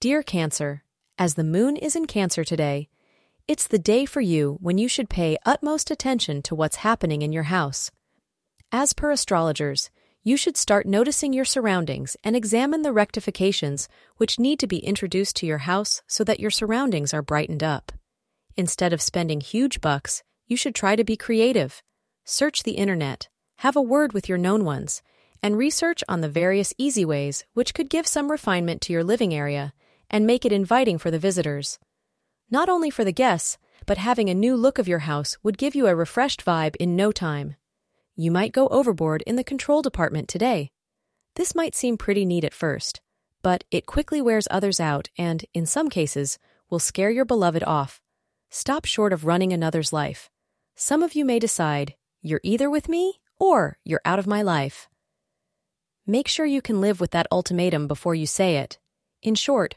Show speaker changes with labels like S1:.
S1: Dear Cancer, as the moon is in Cancer today, it's the day for you when you should pay utmost attention to what's happening in your house. As per astrologers, you should start noticing your surroundings and examine the rectifications which need to be introduced to your house so that your surroundings are brightened up. Instead of spending huge bucks, you should try to be creative. Search the internet, have a word with your known ones, and research on the various easy ways which could give some refinement to your living area and make it inviting for the visitors. Not only for the guests, but having a new look of your house would give you a refreshed vibe in no time. You might go overboard in the control department today. This might seem pretty neat at first, but it quickly wears others out and, in some cases, will scare your beloved off. Stop short of running another's life. Some of you may decide, you're either with me or you're out of my life. Make sure you can live with that ultimatum before you say it. In short,